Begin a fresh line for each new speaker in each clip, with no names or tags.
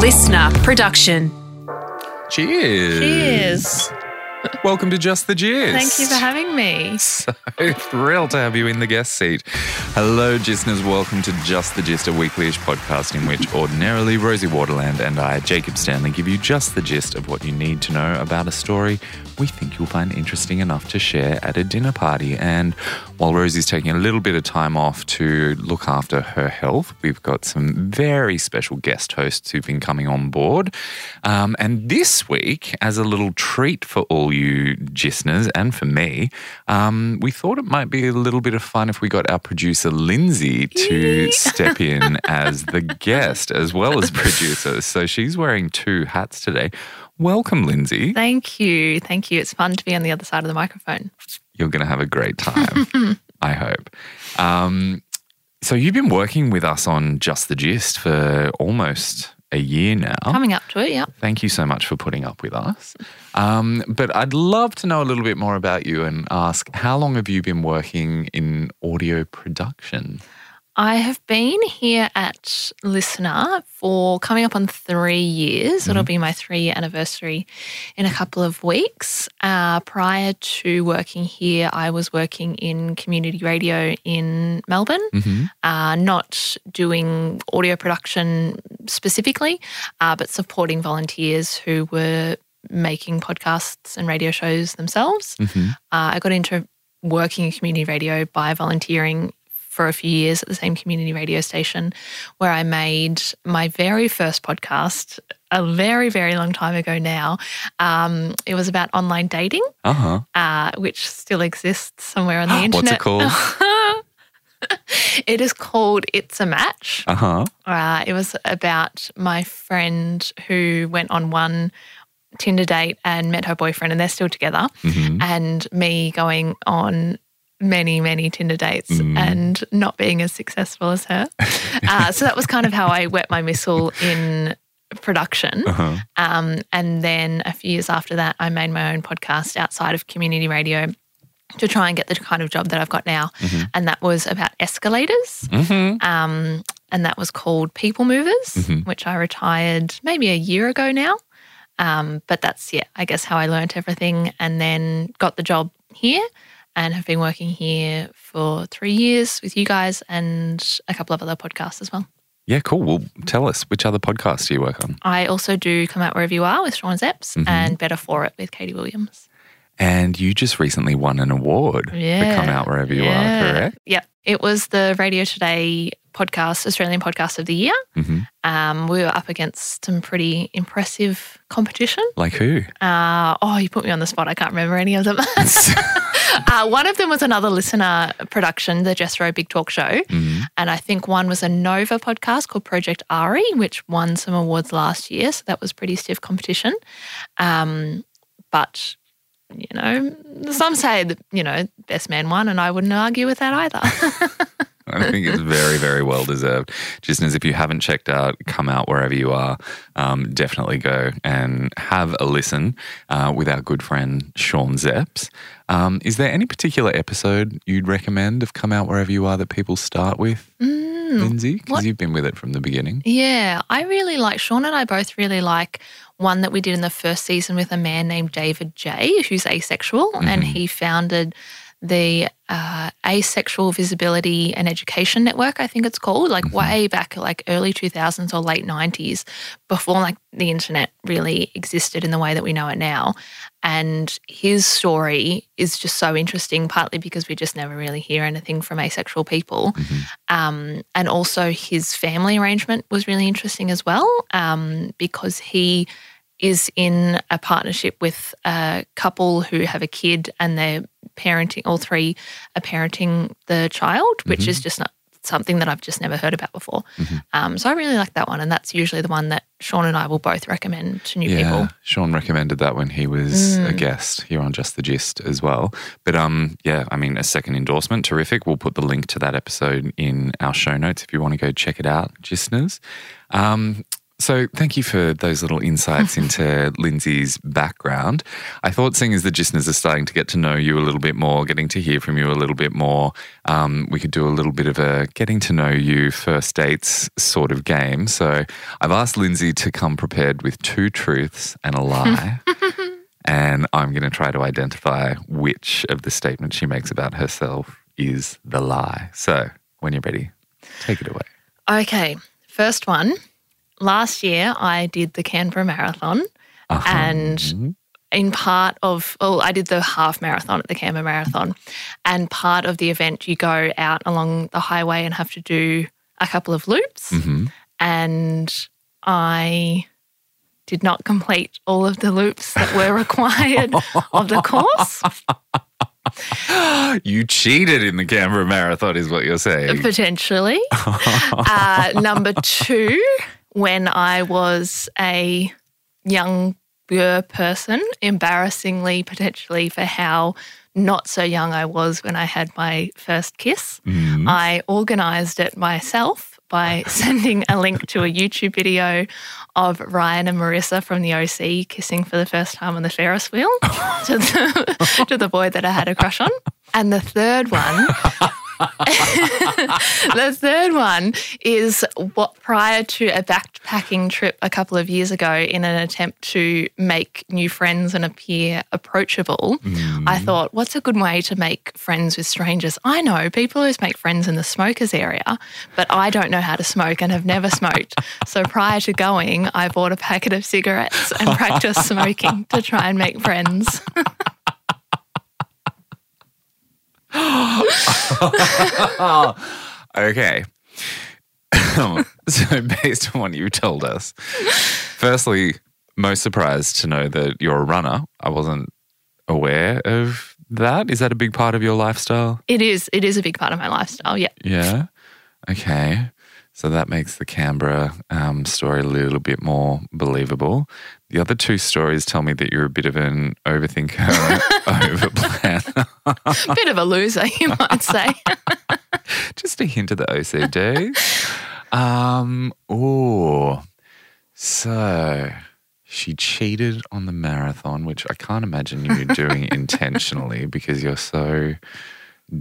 listener production.
Cheers.
Cheers.
Welcome to Just the Gist.
Thank you for having me.
So thrilled to have you in the guest seat. Hello, listeners. Welcome to Just the Gist, a weekly-ish podcast in which ordinarily Rosie Waterland and I, Jacob Stanley, give you just the gist of what you need to know about a story we think you'll find interesting enough to share at a dinner party. And while Rosie's taking a little bit of time off to look after her health, we've got some very special guest hosts who've been coming on board. Um, and this week, as a little treat for all you listeners and for me, um, we thought it might be a little bit of fun if we got our producer Lindsay to step in as the guest as well as producer. So she's wearing two hats today. Welcome, Lindsay.
Thank you. Thank you. It's fun to be on the other side of the microphone.
You're going to have a great time, I hope. Um, so, you've been working with us on Just the Gist for almost a year now.
Coming up to it, yeah.
Thank you so much for putting up with us. Um, but I'd love to know a little bit more about you and ask how long have you been working in audio production?
I have been here at Listener for coming up on three years.
Mm-hmm.
It'll be my three year anniversary in a couple of weeks. Uh, prior to working here, I was working in community radio in Melbourne,
Mm-hmm.
uh, not doing audio production specifically, uh, but supporting volunteers who were making podcasts and radio shows themselves.
Mm-hmm.
Uh, I got into working in community radio by volunteering for a few years at the same community radio station where I made my very first podcast a very, very long time ago now. Um, it was about online dating,
Uh huh.
uh, which still exists somewhere on the internet.
What's it called?
it is called It's a Match.
Uh huh.
Uh, it was about my friend who went on one Tinder date and met her boyfriend, and they're still together.
Mm-hmm.
And me going on many, many Tinder dates
Mm.
and not being as successful as her. uh, so that was kind of how I wet my missile in production.
Uh huh.
Um, and then a few years after that, I made my own podcast outside of community radio to try and get the kind of job that I've got now. And that was about escalators.
Mm-hmm.
Um, and that was called People Movers,
Mhm.
which I retired maybe a year ago now. Um, but that's, yeah, I guess how I learnt everything and then got the job here and have been working here for three years with you guys and a couple of other podcasts as well.
Yeah, cool. Well, tell us which other podcasts do you work on?
I also do Come Out Wherever You Are with Sean Szeps
Mhm.
and Better For It with Katie Williams.
And you just recently won an award for Come Out Wherever You
Yeah.
Are, correct?
Yep. It was the Radio Today podcast, Australian Podcast of the Year.
Mm-hmm.
Um, we were up against some pretty impressive competition.
Like who?
Uh, oh, you put me on the spot. I can't remember any of them. uh, one of them was another listener production, the Jess Rowe Big Talk Show.
Mhm.
And I think one was a Nova podcast called Project Ari, which won some awards last year. So that was pretty stiff competition. Um, but, you know, some say that, you know, best man won, and I wouldn't argue with that either.
I think it's very, very well deserved. Just as if you haven't checked out Come Out Wherever You Are, um, definitely go and have a listen uh, with our good friend Sean Szeps. Um, is there any particular episode you'd recommend of Come Out Wherever You Are that people start with,
Mm,
Lindsay? Because you've been with it from the beginning.
Yeah, I really like Sean and I both really like one that we did in the first season with a man named David Jay, who's asexual, and
Mhm.
he founded the uh, Asexual Visibility and Education Network, I think it's called, like
Mhm.
way back, like early 2000s or late 90s, before like the internet really existed in the way that we know it now. And his story is just so interesting, partly because we just never really hear anything from asexual people.
Mhm.
Um, and also, his family arrangement was really interesting as well um, because he is in a partnership with a couple who have a kid and they're parenting, all three are parenting the child, which is just not something that I've just never heard about before.
Mhm.
Um, so I really like that one. And that's usually the one that Sean and I will both recommend to new
yeah,
people.
Sean recommended that when he was a
Mm.
guest here on Just the Gist as well. But um, yeah, I mean, a second endorsement, terrific. We'll put the link to that episode in our show notes if you want to go check it out, listeners. Um, So, thank you for those little insights into Lindsay's background. I thought, seeing as the listeners are starting to get to know you a little bit more, getting to hear from you a little bit more, um, we could do a little bit of a getting to know you first dates sort of game. So, I've asked Lindsay to come prepared with two truths and a lie. and I'm going to try to identify which of the statements she makes about herself is the lie. So, when you're ready, take it away.
Okay, first one. Last year, I did the Canberra Marathon,
Uh-huh.
and in part of, well, I did the half marathon at the Canberra Marathon, and part of the event, you go out along the highway and have to do a couple of loops,
hmm
and I did not complete all of the loops that were required of the course.
You cheated in the Canberra Marathon, is what you're saying.
potentially. uh, number two, when I was a younger person, embarrassingly, potentially for how not so young I was when I had my first kiss,
Mhm.
I organised it myself by sending a link to a YouTube video of Ryan and Marissa from the OC kissing for the first time on the Ferris wheel to the, to the boy that I had a crush on. And the third one, the third one is what prior to a backpacking trip a couple of years ago, in an attempt to make new friends and appear approachable, I mm-hmm. thought, what's a good way to make friends with strangers? I know people always make friends in the smokers area, but I don't know how to smoke and have never smoked. So prior to going, I bought a packet of cigarettes and practiced smoking to try and make friends.
Okay. so, based on what you told us, firstly, most surprised to know that you're a runner. I wasn't aware of that. Is that a big part of your lifestyle?
It is. It is a big part of my lifestyle. Yeah.
Yeah. Okay. So that makes the Canberra um, story a little bit more believable. The other two stories tell me that you're a bit of an overthinker, overplan.
Bit of a loser, you might say.
Just a hint of the OCD. um, oh, so she cheated on the marathon, which I can't imagine you doing intentionally because you're so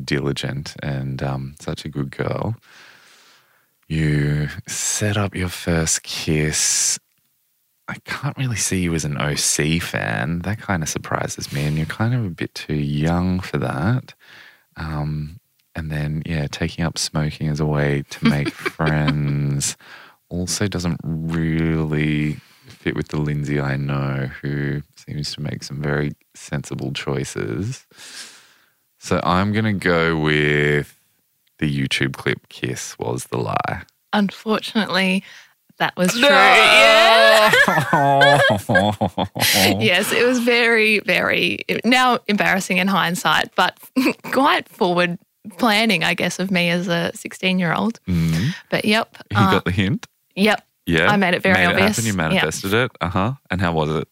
diligent and um, such a good girl. You set up your first kiss. I can't really see you as an OC fan. That kind of surprises me, and you're kind of a bit too young for that. Um, and then, yeah, taking up smoking as a way to make friends also doesn't really fit with the Lindsay I know, who seems to make some very sensible choices. So I'm going to go with the YouTube clip Kiss was the lie.
Unfortunately, that was true. Yeah. yes, it was very, very now embarrassing in hindsight, but quite forward planning, I guess, of me as a 16 year old.
Mm.
But yep.
You
uh,
got the hint?
yep.
Yeah.
I made it very
made
obvious.
It happen. You manifested it. Uh huh. And how was it?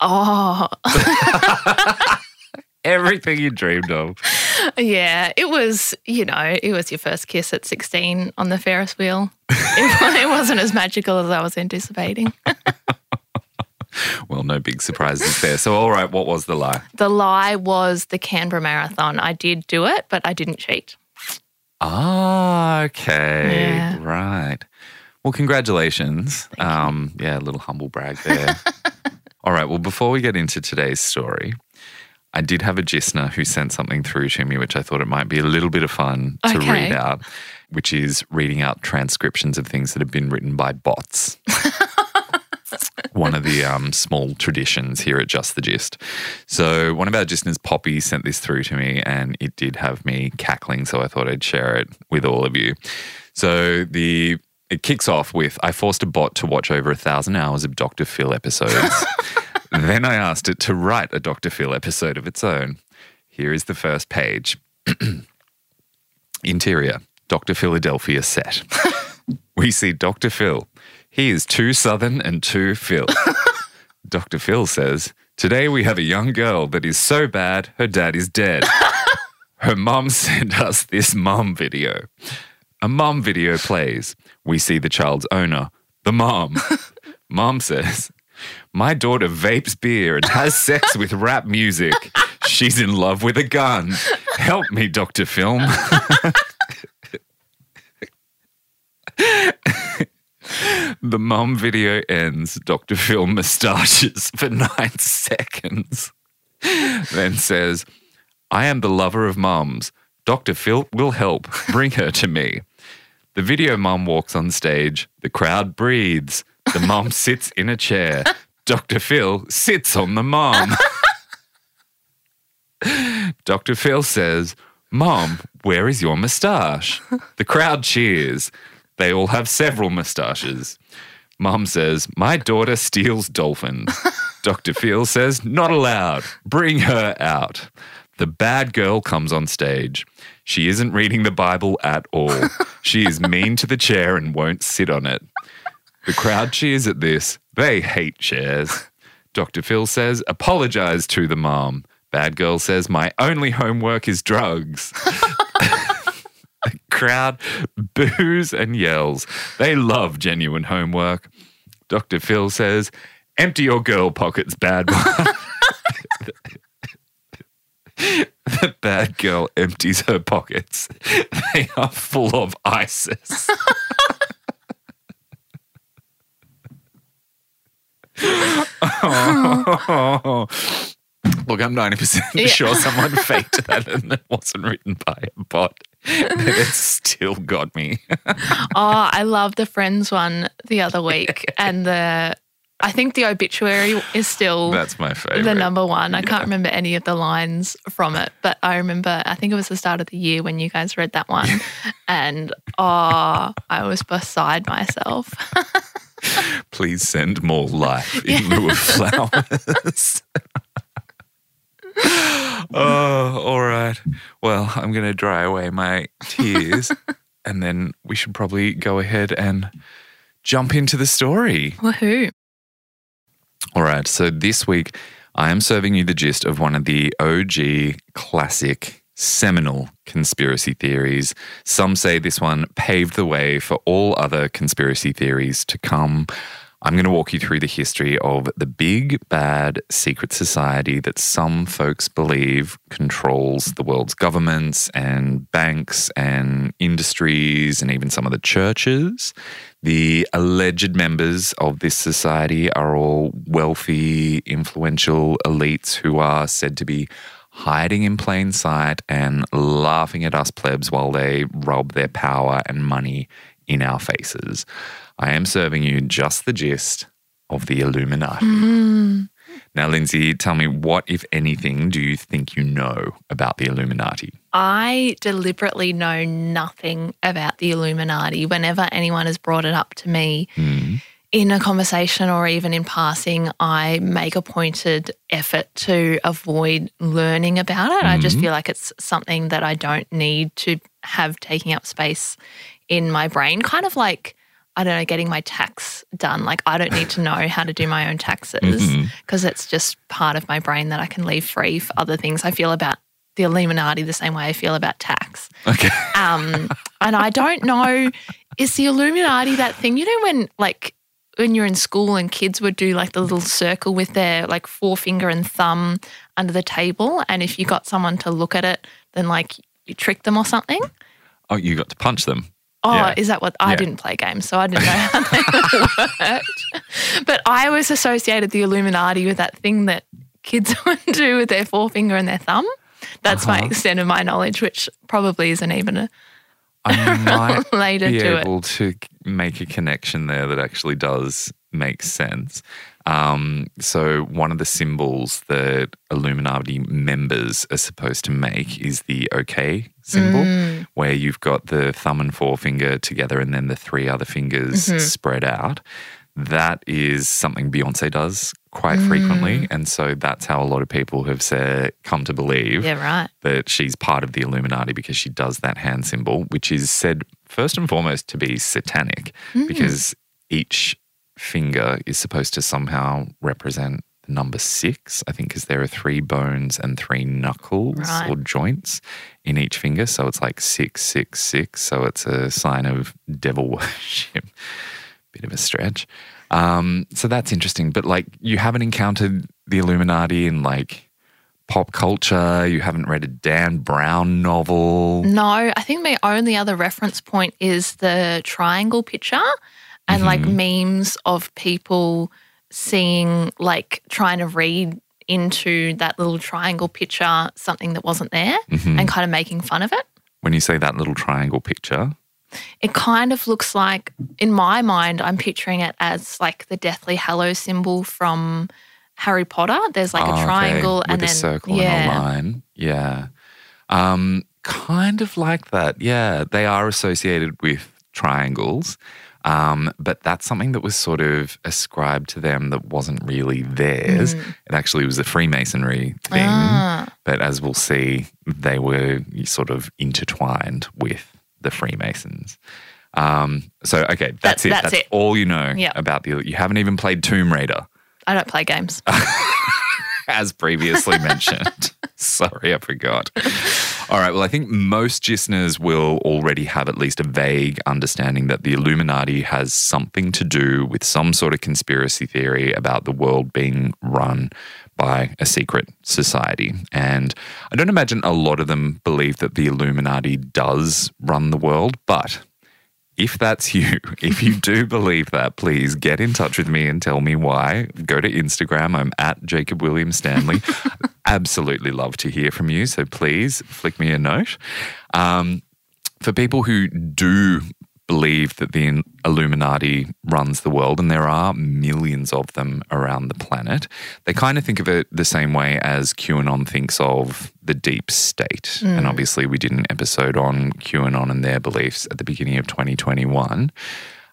Oh,
Everything you dreamed of.
yeah. It was, you know, it was your first kiss at 16 on the Ferris wheel. it, it wasn't as magical as I was anticipating.
Well, no big surprises there. So, all right, what was the lie?
The lie was the Canberra Marathon. I did do it, but I didn't cheat.
Ah, okay.
Yeah.
Right. Well, congratulations. um, yeah, a little humble brag there. All right. Well, before we get into today's story, I did have a listener who sent something through to me, which I thought it might be a little bit of fun to
Okay.
read out, which is reading out transcriptions of things that have been written by bots. one of the um, small traditions here at Just the Gist. So, one of our listeners, Poppy, sent this through to me and it did have me cackling. So, I thought I'd share it with all of you. So, the it kicks off with I forced a bot to watch over a thousand hours of Dr. Phil episodes. then I asked it to write a Dr. Phil episode of its own. Here is the first page. Interior, Dr. Philadelphia set. we see Dr. Phil. He is too southern and too Phil. Dr. Phil says, Today we have a young girl that is so bad her dad is dead. Her mum sent us this mum video. A mum video plays. We see the child's owner, the mom. Mom says, My daughter vapes beer and has sex with rap music. She's in love with a gun. Help me, Dr. Film. the mom video ends. Dr. Phil moustaches for nine seconds. then says, I am the lover of mums. Dr. Phil will help. Bring her to me. The video mum walks on stage. The crowd breathes. The mum sits in a chair. Dr. Phil sits on the mum. Dr. Phil says, Mom, where is your moustache? The crowd cheers. They all have several moustaches. Mum says, My daughter steals dolphins. Dr. Phil says, Not allowed. Bring her out. The bad girl comes on stage. She isn't reading the Bible at all. She is mean to the chair and won't sit on it. The crowd cheers at this. They hate chairs. Dr. Phil says, Apologize to the mom. Bad girl says, My only homework is drugs. the crowd boos and yells. They love genuine homework. Dr. Phil says, Empty your girl pockets, bad one. the bad girl empties her pockets. They are full of ISIS. Oh. Look, I'm 90%
Yeah.
sure someone faked that and it wasn't written by a bot. But it still got me.
Oh, I love the Friends one the other week, and the I think the obituary is still
That's my favorite.
the number one. I can't remember any of the lines from it, but I remember I think it was the start of the year when you guys read that one, and oh, I was beside myself.
Please send more life in lieu of flowers. oh, all right. Well, I'm going to dry away my tears and then we should probably go ahead and jump into the story.
Woohoo!
All right. So this week, I am serving you the gist of one of the OG classic seminal conspiracy theories. Some say this one paved the way for all other conspiracy theories to come. I'm going to walk you through the history of the big, bad secret society that some folks believe controls the world's governments and banks and industries and even some of the churches. The alleged members of this society are all wealthy, influential elites who are said to be hiding in plain sight and laughing at us plebs while they rob their power and money in our faces. I am serving you just the gist of the Illuminati. Now, Lindsay, tell me what, if anything, do you think you know about the Illuminati?
I deliberately know nothing about the Illuminati. Whenever anyone has brought it up to me
Hmm.
in a conversation or even in passing, I make a pointed effort to avoid learning about it. I just feel like it's something that I don't need to have taking up space in my brain, kind of like. I don't know, getting my tax done. Like, I don't need to know how to do my own taxes because it's just part of my brain that I can leave free for other things. I feel about the Illuminati the same way I feel about tax.
Okay.
Um, and I don't know, is the Illuminati that thing? You know, when like when you're in school and kids would do like the little circle with their like forefinger and thumb under the table, and if you got someone to look at it, then like you trick them or something.
Oh, you got to punch them.
Oh,
Yeah.
is that what I
Yeah.
didn't play games, so I didn't know how they worked. But I always associated the Illuminati with that thing that kids would do with their forefinger and their thumb. That's my
Uh-huh.
extent of my knowledge, which probably isn't even a,
I might
related
be
to it.
able to make a connection there that actually does make sense. Um, so, one of the symbols that Illuminati members are supposed to make is the OK symbol,
Mm.
where you've got the thumb and forefinger together and then the three other fingers
Mm-hmm.
spread out. That is something Beyonce does quite
Mm.
frequently. And so, that's how a lot of people have said, come to believe
Yeah, right.
that she's part of the Illuminati because she does that hand symbol, which is said first and foremost to be satanic
Mm.
because each finger is supposed to somehow represent the number six, I think, because there are three bones and three knuckles
Right.
or joints in each finger. So it's like six, six, six. So it's a sign of devil worship. Bit of a stretch. Um, so that's interesting. But like, you haven't encountered the Illuminati in like pop culture. You haven't read a Dan Brown novel.
No, I think my only other reference point is the triangle picture and like memes of people seeing, like, trying to read into that little triangle picture something that wasn't there and kind of making fun of it.
When you say that little triangle picture,
It kind of looks like, in my mind, I'm picturing it as like the Deathly Hallows symbol from Harry Potter. There's like
Oh,
a
okay,
triangle
with
and
a
then
circle
yeah,
and a line. Yeah. Um, kind of like that. Yeah. They are associated with triangles. Um, but that's something that was sort of ascribed to them that wasn't really theirs. It actually was a Freemasonry thing.
Ah.
But as we'll see, they were sort of intertwined with the Freemasons. Um, so, okay, that's,
That-
it.
that's
That's
it.
all you know
Yep.
about the. You haven't even played Tomb Raider
I don't play games.
as previously mentioned. Sorry, I forgot. All right. Well, I think most listeners will already have at least a vague understanding that the Illuminati has something to do with some sort of conspiracy theory about the world being run by a secret society. And I don't imagine a lot of them believe that the Illuminati does run the world, but if that's you, if you do believe that, please get in touch with me and tell me why. Go to Instagram. I'm at Jacob William Stanley. Absolutely love to hear from you. So please flick me a note. Um, for people who do believe that the Illuminati runs the world, and there are millions of them around the planet, they kind of think of it the same way as QAnon thinks of the deep state. And obviously, we did an episode on QAnon and their beliefs at the beginning of 2021.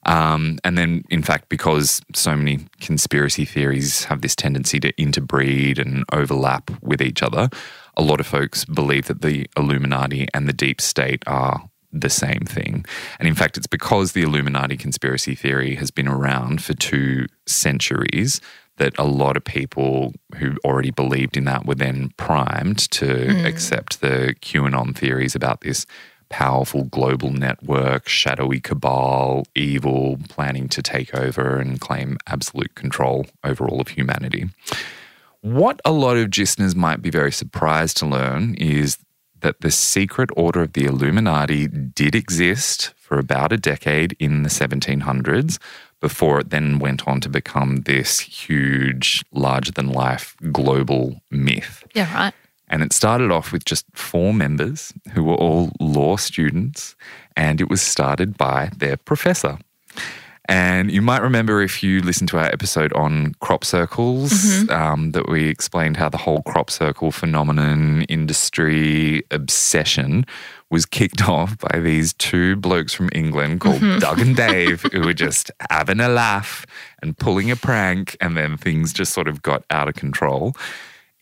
Um, and then, in fact, because so many conspiracy theories have this tendency to interbreed and overlap with each other, a lot of folks believe that the Illuminati and the deep state are the same thing. And in fact, it's because the Illuminati conspiracy theory has been around for two centuries that a lot of people who already believed in that were then primed to mm. accept the QAnon theories about this powerful global network, shadowy cabal, evil, planning to take over and claim absolute control over all of humanity. What a lot of listeners might be very surprised to learn is that the secret order of the Illuminati did exist for about a decade in the 1700s before it then went on to become this huge, larger than life global myth.
Yeah, right.
And it started off with just four members who were all law students, and it was started by their professor. And you might remember if you listened to our episode on crop circles, um, that we explained how the whole crop circle phenomenon, industry, obsession was kicked off by these two blokes from England called Doug and Dave, who were just having a laugh and pulling a prank, and then things just sort of got out of control.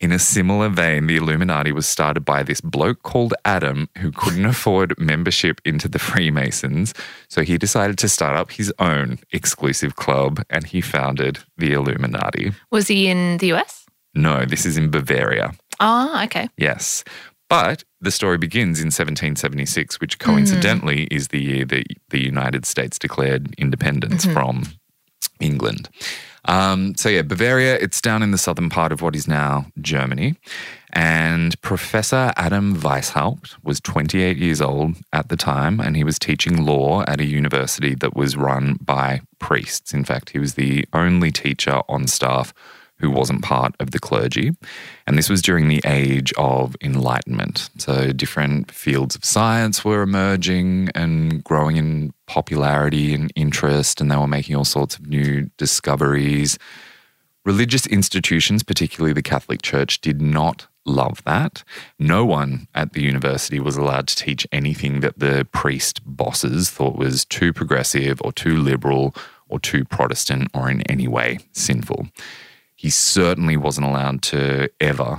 In a similar vein, the Illuminati was started by this bloke called Adam who couldn't afford membership into the Freemasons. So he decided to start up his own exclusive club and he founded the Illuminati.
Was he in the US?
No, this is in Bavaria.
Oh, okay.
Yes. But the story begins in 1776, which coincidentally mm. is the year that the United States declared independence mm-hmm. from England. Um, so, yeah, Bavaria, it's down in the southern part of what is now Germany. And Professor Adam Weishaupt was 28 years old at the time, and he was teaching law at a university that was run by priests. In fact, he was the only teacher on staff who wasn't part of the clergy. And this was during the age of enlightenment. So different fields of science were emerging and growing in popularity and interest, and they were making all sorts of new discoveries. Religious institutions, particularly the Catholic Church, did not love that. No one at the university was allowed to teach anything that the priest bosses thought was too progressive or too liberal or too Protestant or in any way sinful he certainly wasn't allowed to ever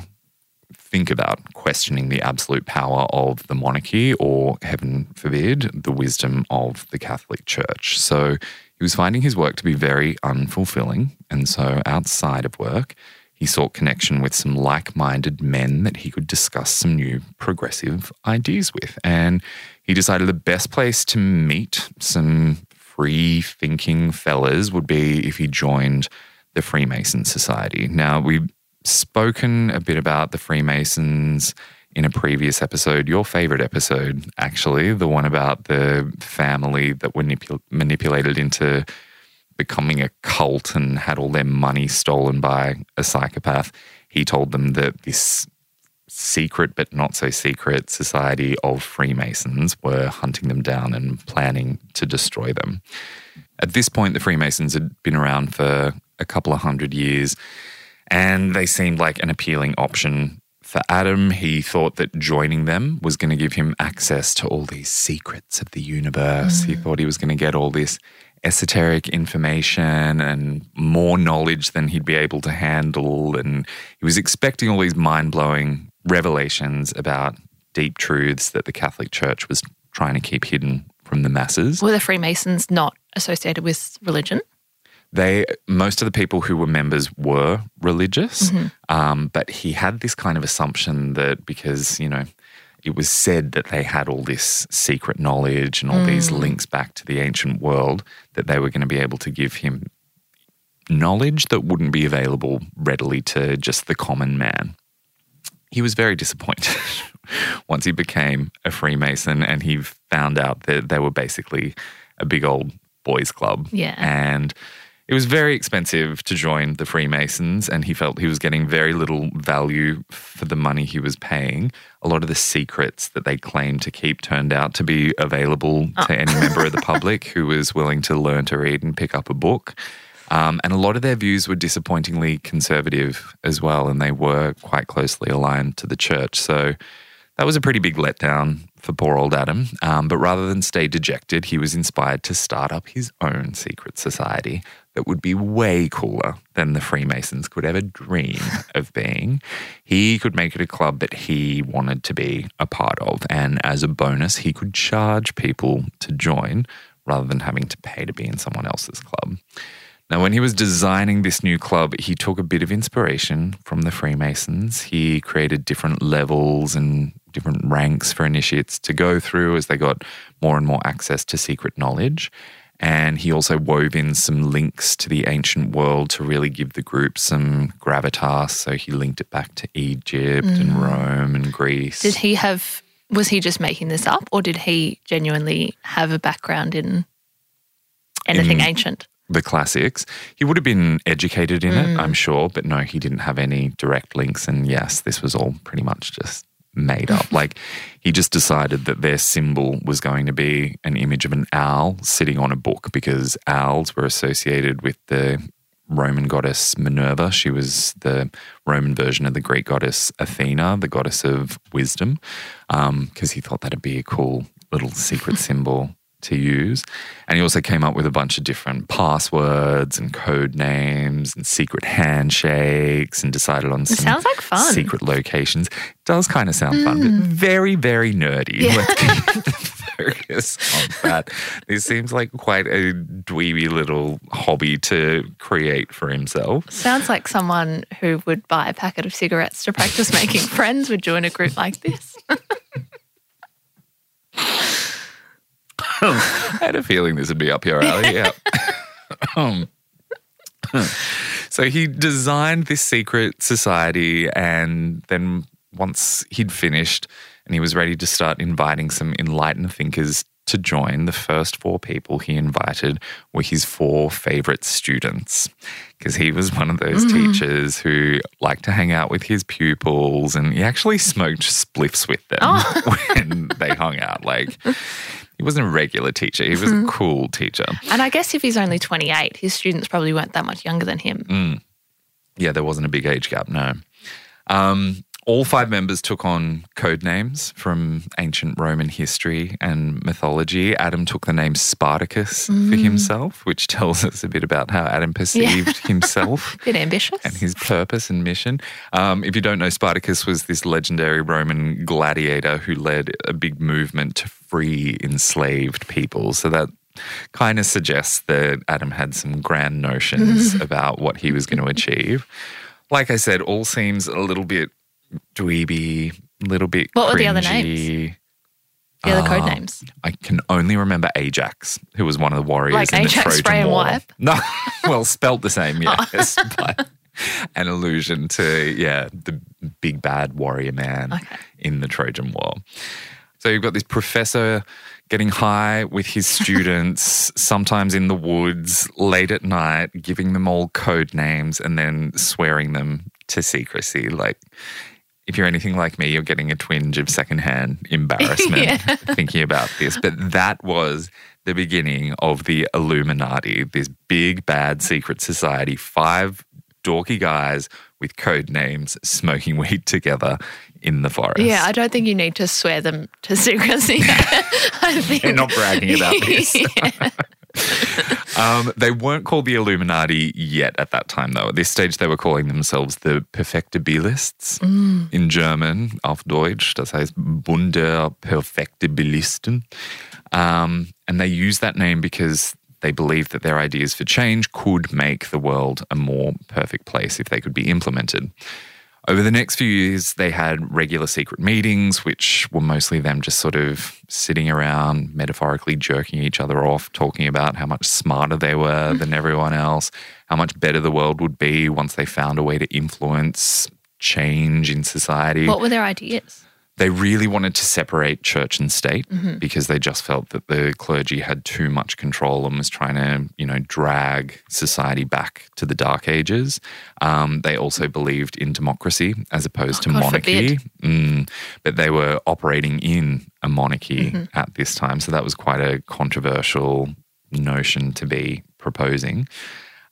think about questioning the absolute power of the monarchy or, heaven forbid, the wisdom of the Catholic Church. So he was finding his work to be very unfulfilling. And so outside of work, he sought connection with some like minded men that he could discuss some new progressive ideas with. And he decided the best place to meet some free thinking fellas would be if he joined the Freemason Society. Now, we've spoken a bit about the Freemasons in a previous episode, your favorite episode, actually, the one about the family that were manipul- manipulated into becoming a cult and had all their money stolen by a psychopath. He told them that this secret but not so secret society of Freemasons were hunting them down and planning to destroy them. At this point, the Freemasons had been around for a couple of hundred years and they seemed like an appealing option for Adam. He thought that joining them was going to give him access to all these secrets of the universe. Mm. He thought he was going to get all this esoteric information and more knowledge than he'd be able to handle. And he was expecting all these mind blowing revelations about deep truths that the Catholic Church was trying to keep hidden from the masses.
Were the Freemasons not associated with religion?
They most of the people who were members were religious, mm-hmm. um, but he had this kind of assumption that because you know it was said that they had all this secret knowledge and all mm. these links back to the ancient world that they were going to be able to give him knowledge that wouldn't be available readily to just the common man he was very disappointed once he became a Freemason and he found out that they were basically a big old boys' club.
Yeah.
And it was very expensive to join the Freemasons, and he felt he was getting very little value for the money he was paying. A lot of the secrets that they claimed to keep turned out to be available oh. to any member of the public who was willing to learn to read and pick up a book. Um, and a lot of their views were disappointingly conservative as well, and they were quite closely aligned to the church. So that was a pretty big letdown for poor old Adam. Um, but rather than stay dejected, he was inspired to start up his own secret society that would be way cooler than the Freemasons could ever dream of being. He could make it a club that he wanted to be a part of. And as a bonus, he could charge people to join rather than having to pay to be in someone else's club. Now, when he was designing this new club, he took a bit of inspiration from the Freemasons. He created different levels and different ranks for initiates to go through as they got more and more access to secret knowledge. And he also wove in some links to the ancient world to really give the group some gravitas. So he linked it back to Egypt mm. and Rome and Greece.
Did he have, was he just making this up or did he genuinely have a background in anything in, ancient?
the classics. He would have been educated in mm. it, I'm sure, but no, he didn't have any direct links. And yes, this was all pretty much just made up. like he just decided that their symbol was going to be an image of an owl sitting on a book because owls were associated with the Roman goddess Minerva. She was the Roman version of the Greek goddess Athena, the goddess of wisdom, because um, he thought that'd be a cool little secret symbol to use. And he also came up with a bunch of different passwords and code names and secret handshakes and decided on some
sounds like fun.
secret locations. Does kind of sound mm. fun, but hmm. very, very nerdy. Yeah. Let's focus on that. This seems like quite a dweeby little hobby to create for himself.
Sounds like someone who would buy a packet of cigarettes to practice making friends would join a group like this.
I had a feeling this would be up your alley. Yeah. um, so he designed this secret society, and then once he'd finished and he was ready to start inviting some enlightened thinkers to join, the first four people he invited were his four favorite students. Because he was one of those mm. teachers who liked to hang out with his pupils and he actually smoked spliffs with them oh. when they hung out. Like, he wasn't a regular teacher. He was mm-hmm. a cool teacher.
And I guess if he's only 28, his students probably weren't that much younger than him.
Mm. Yeah, there wasn't a big age gap, no. Um, all five members took on code names from ancient Roman history and mythology. Adam took the name Spartacus mm. for himself, which tells us a bit about how Adam perceived yeah. himself.
bit ambitious.
And his purpose and mission. Um, if you don't know, Spartacus was this legendary Roman gladiator who led a big movement to free enslaved people. So that kind of suggests that Adam had some grand notions about what he was going to achieve. Like I said, all seems a little bit dweeby, little bit. What cringy. were the other names?
The other code
Ah,
names.
I can only remember Ajax, who was one of the warriors
Like
in the Trojan
spray and
War.
wipe?
No, well, spelt the same,
Oh.
yes, but an allusion to yeah the big bad warrior man
Okay.
in the Trojan War. So you've got this professor getting high with his students, sometimes in the woods, late at night, giving them all code names and then swearing them to secrecy. Like, if you're anything like me, you're getting a twinge of secondhand embarrassment
Yeah.
thinking about this. But that was the beginning of the Illuminati, this big bad secret society, five dorky guys with code names smoking weed together in the forest.
Yeah, I don't think you need to swear them to secrecy. I think
They're not bragging about this.
Yeah.
Um, they weren't called the Illuminati yet at that time, though. At this stage, they were calling themselves the Perfektibilists in German, auf Deutsch. Das heißt Bunde Perfektibilisten. Um, and they used that name because they believed that their ideas for change could make the world a more perfect place if they could be implemented. Over the next few years, they had regular secret meetings, which were mostly them just sort of sitting around, metaphorically jerking each other off, talking about how much smarter they were mm. than everyone else, how much better the world would be once they found a way to influence change in society
What were their ideas?
They really wanted to separate church and state because they just felt that the clergy had too much control and was trying to, you know, drag society back to the dark ages. Um, they also believed in democracy as opposed to
God
monarchy, mm, but they were operating in a monarchy at this time, so that was quite a controversial notion to be proposing.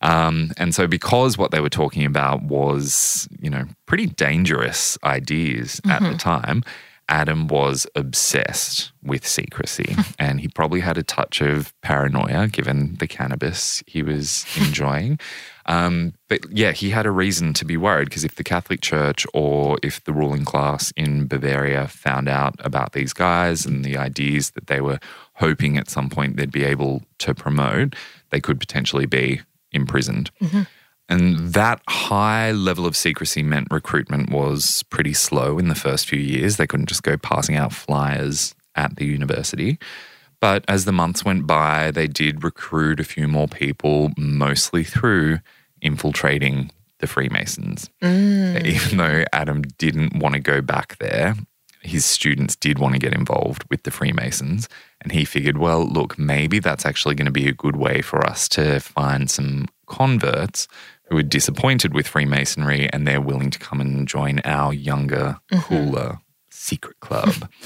Um, and so, because what they were talking about was, you know, pretty dangerous ideas at the time, Adam was obsessed with secrecy. and he probably had a touch of paranoia given the cannabis he was enjoying. Um, but yeah, he had a reason to be worried because if the Catholic Church or if the ruling class in Bavaria found out about these guys and the ideas that they were hoping at some point they'd be able to promote, they could potentially be imprisoned. Mm-hmm. And that high level of secrecy meant recruitment was pretty slow in the first few years. They couldn't just go passing out flyers at the university. But as the months went by, they did recruit a few more people, mostly through infiltrating the Freemasons. Mm. Even though Adam didn't want to go back there, his students did want to get involved with the Freemasons. And he figured, well, look, maybe that's actually going to be a good way for us to find some converts who are disappointed with Freemasonry and they're willing to come and join our younger, cooler secret club.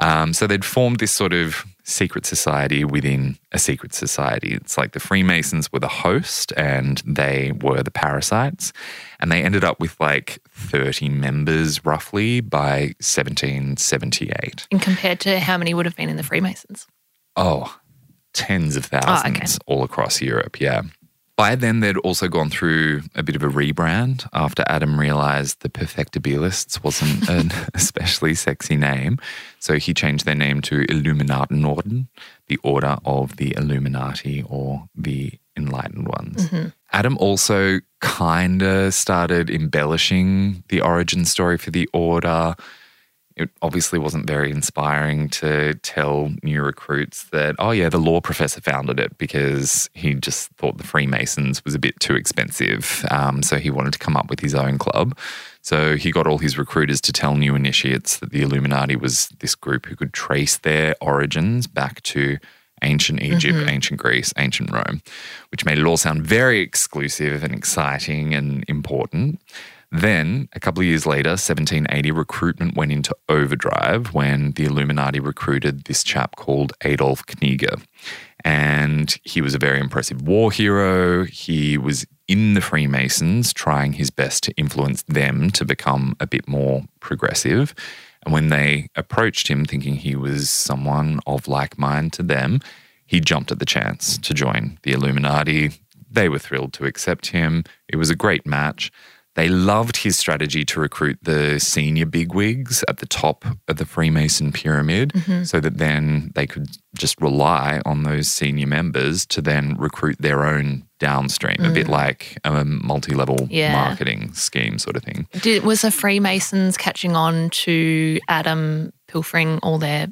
Um, so they'd formed this sort of secret society within a secret society. It's like the Freemasons were the host and they were the parasites. And they ended up with like 30 members roughly by 1778.
And compared to how many would have been in the Freemasons?
Oh, tens of oh,
okay.
thousands all across Europe. Yeah. By then, they'd also gone through a bit of a rebrand after Adam realized the Perfectibilists wasn't an especially sexy name. So he changed their name to Illuminatenorden, the Order of the Illuminati or the Enlightened Ones. Mm-hmm. Adam also kind of started embellishing the origin story for the Order it obviously wasn't very inspiring to tell new recruits that, oh, yeah, the law professor founded it because he just thought the Freemasons was a bit too expensive. Um, so he wanted to come up with his own club. So he got all his recruiters to tell new initiates that the Illuminati was this group who could trace their origins back to ancient Egypt, ancient Greece, ancient Rome, which made it all sound very exclusive and exciting and important. Then, a couple of years later, 1780, recruitment went into overdrive when the Illuminati recruited this chap called Adolf Knigge. And he was a very impressive war hero. He was in the Freemasons, trying his best to influence them to become a bit more progressive. And when they approached him thinking he was someone of like mind to them, he jumped at the chance to join the Illuminati. They were thrilled to accept him. It was a great match. They loved his strategy to recruit the senior bigwigs at the top of the Freemason pyramid mm-hmm. so that then they could just rely on those senior members to then recruit their own downstream, a bit mm. like a multi level
Yeah.
marketing scheme sort of thing.
Did, was the Freemasons catching on to Adam pilfering all their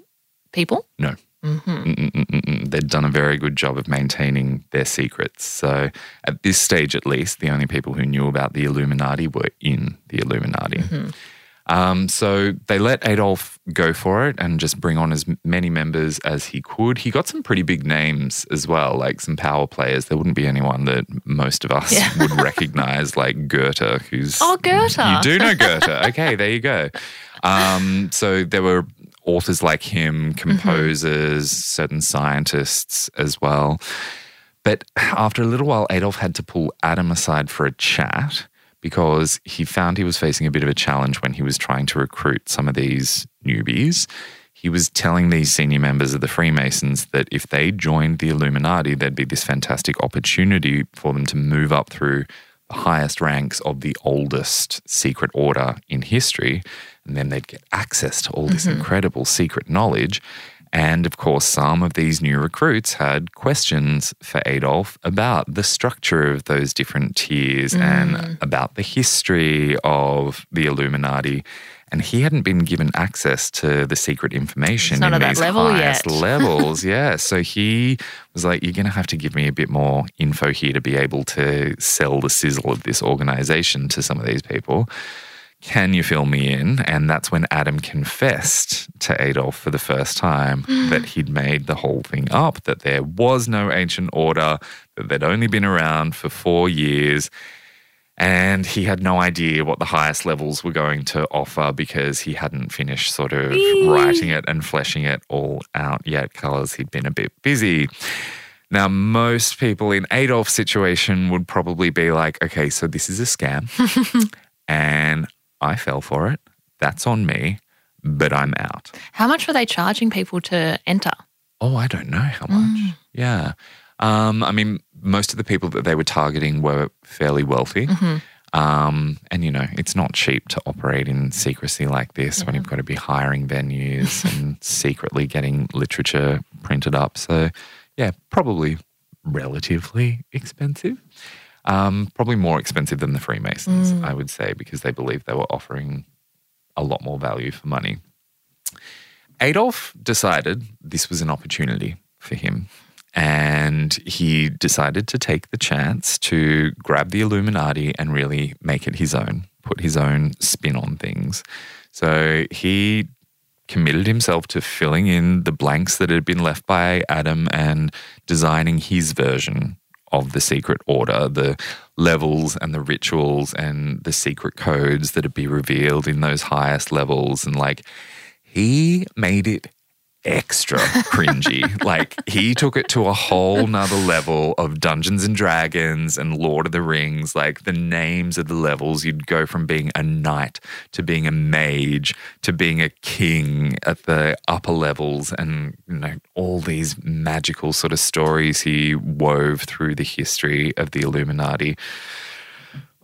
people?
No. Mm-mm-mm-mm. They'd done a very good job of maintaining their secrets. So, at this stage at least, the only people who knew about the Illuminati were in the Illuminati. Um, so, they let Adolf go for it and just bring on as many members as he could. He got some pretty big names as well, like some power players. There wouldn't be anyone that most of us
Yeah.
would recognize, like Goethe, who's.
Oh, Goethe.
You do know Goethe. Okay, there you go. Um, so there were authors like him, mm-hmm. composers, certain scientists as well. But after a little while, Adolf had to pull Adam aside for a chat because he found he was facing a bit of a challenge when he was trying to recruit some of these newbies. He was telling these senior members of the Freemasons that if they joined the Illuminati, there'd be this fantastic opportunity for them to move up through the highest ranks of the oldest secret order in history. And then they'd get access to all this incredible secret knowledge. And of course, some of these new recruits had questions for Adolf about the structure of those different tiers and about the history of the Illuminati. And he hadn't been given access to the secret information in these
level
highest
yet.
levels. yeah. So he was like, You're going to have to give me a bit more info here to be able to sell the sizzle of this organization to some of these people. Can you fill me in? And that's when Adam confessed to Adolf for the first time that he'd made the whole thing up, that there was no ancient order, that they'd only been around for four years. And he had no idea what the highest levels were going to offer because he hadn't finished sort of writing it and fleshing it all out yet because he'd been a bit busy. Now, most people in Adolf's situation would probably be like, okay, so this is a scam and I fell for it. That's on me, but I'm out.
How much were they charging people to enter?
Oh, I don't know how much. Yeah. Um, I mean, most of the people that they were targeting were fairly wealthy. Um, and, you know, it's not cheap to operate in secrecy like this when you've got to be hiring venues and secretly getting literature printed up. So, yeah, probably relatively expensive. Um, probably more expensive than the Freemasons, I would say, because they believed they were offering a lot more value for money. Adolf decided this was an opportunity for him. And he decided to take the chance to grab the Illuminati and really make it his own, put his own spin on things. So he committed himself to filling in the blanks that had been left by Adam and designing his version of the secret order, the levels and the rituals and the secret codes that would be revealed in those highest levels. And like, he made it extra cringy. like he took it to a whole nother level of Dungeons and Dragons and Lord of the Rings. Like the names of the levels, you'd go from being a knight to being a mage to being a king at the upper levels, and you know all these magical sort of stories he wove through the history of the Illuminati.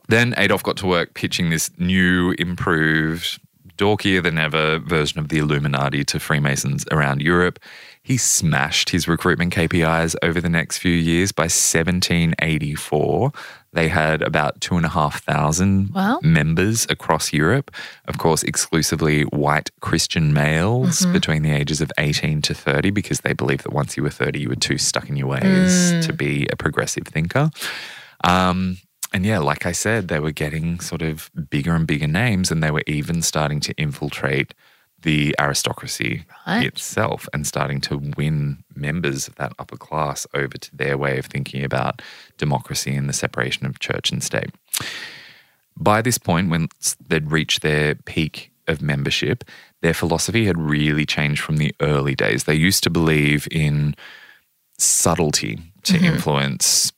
Then Adolf got to work pitching this new, improved, dorkier than ever version of the Illuminati to Freemasons around Europe. He smashed his recruitment KPIs over the next few years. By 1784, they had about two and a half thousand
Wow.
members across Europe. Of course, exclusively white Christian males between the ages of 18 to 30, because they believed that once you were 30, you were too stuck in your ways to be a progressive thinker. Um, and yeah, like I said, they were getting sort of bigger and bigger names, and they were even starting to infiltrate the aristocracy
Right.
itself and starting to win members of that upper class over to their way of thinking about democracy and the separation of church and state. By this point, when they'd reached their peak of membership, their philosophy had really changed from the early days. They used to believe in subtlety to mm-hmm. influence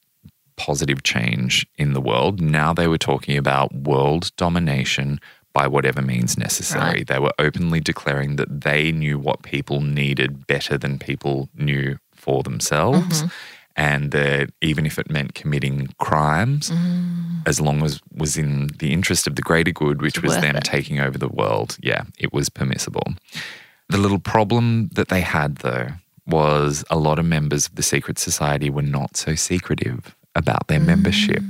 positive change in the world. Now they were talking about world domination by whatever means necessary.
Right.
They were openly declaring that they knew what people needed better than people knew for themselves. Mm-hmm. And that even if it meant committing crimes, mm. as long as was in the interest of the greater good, which was
worth
them
it.
taking over the world, yeah, it was permissible. The little problem that they had, though, was a lot of members of the secret society were not so secretive about their mm. membership.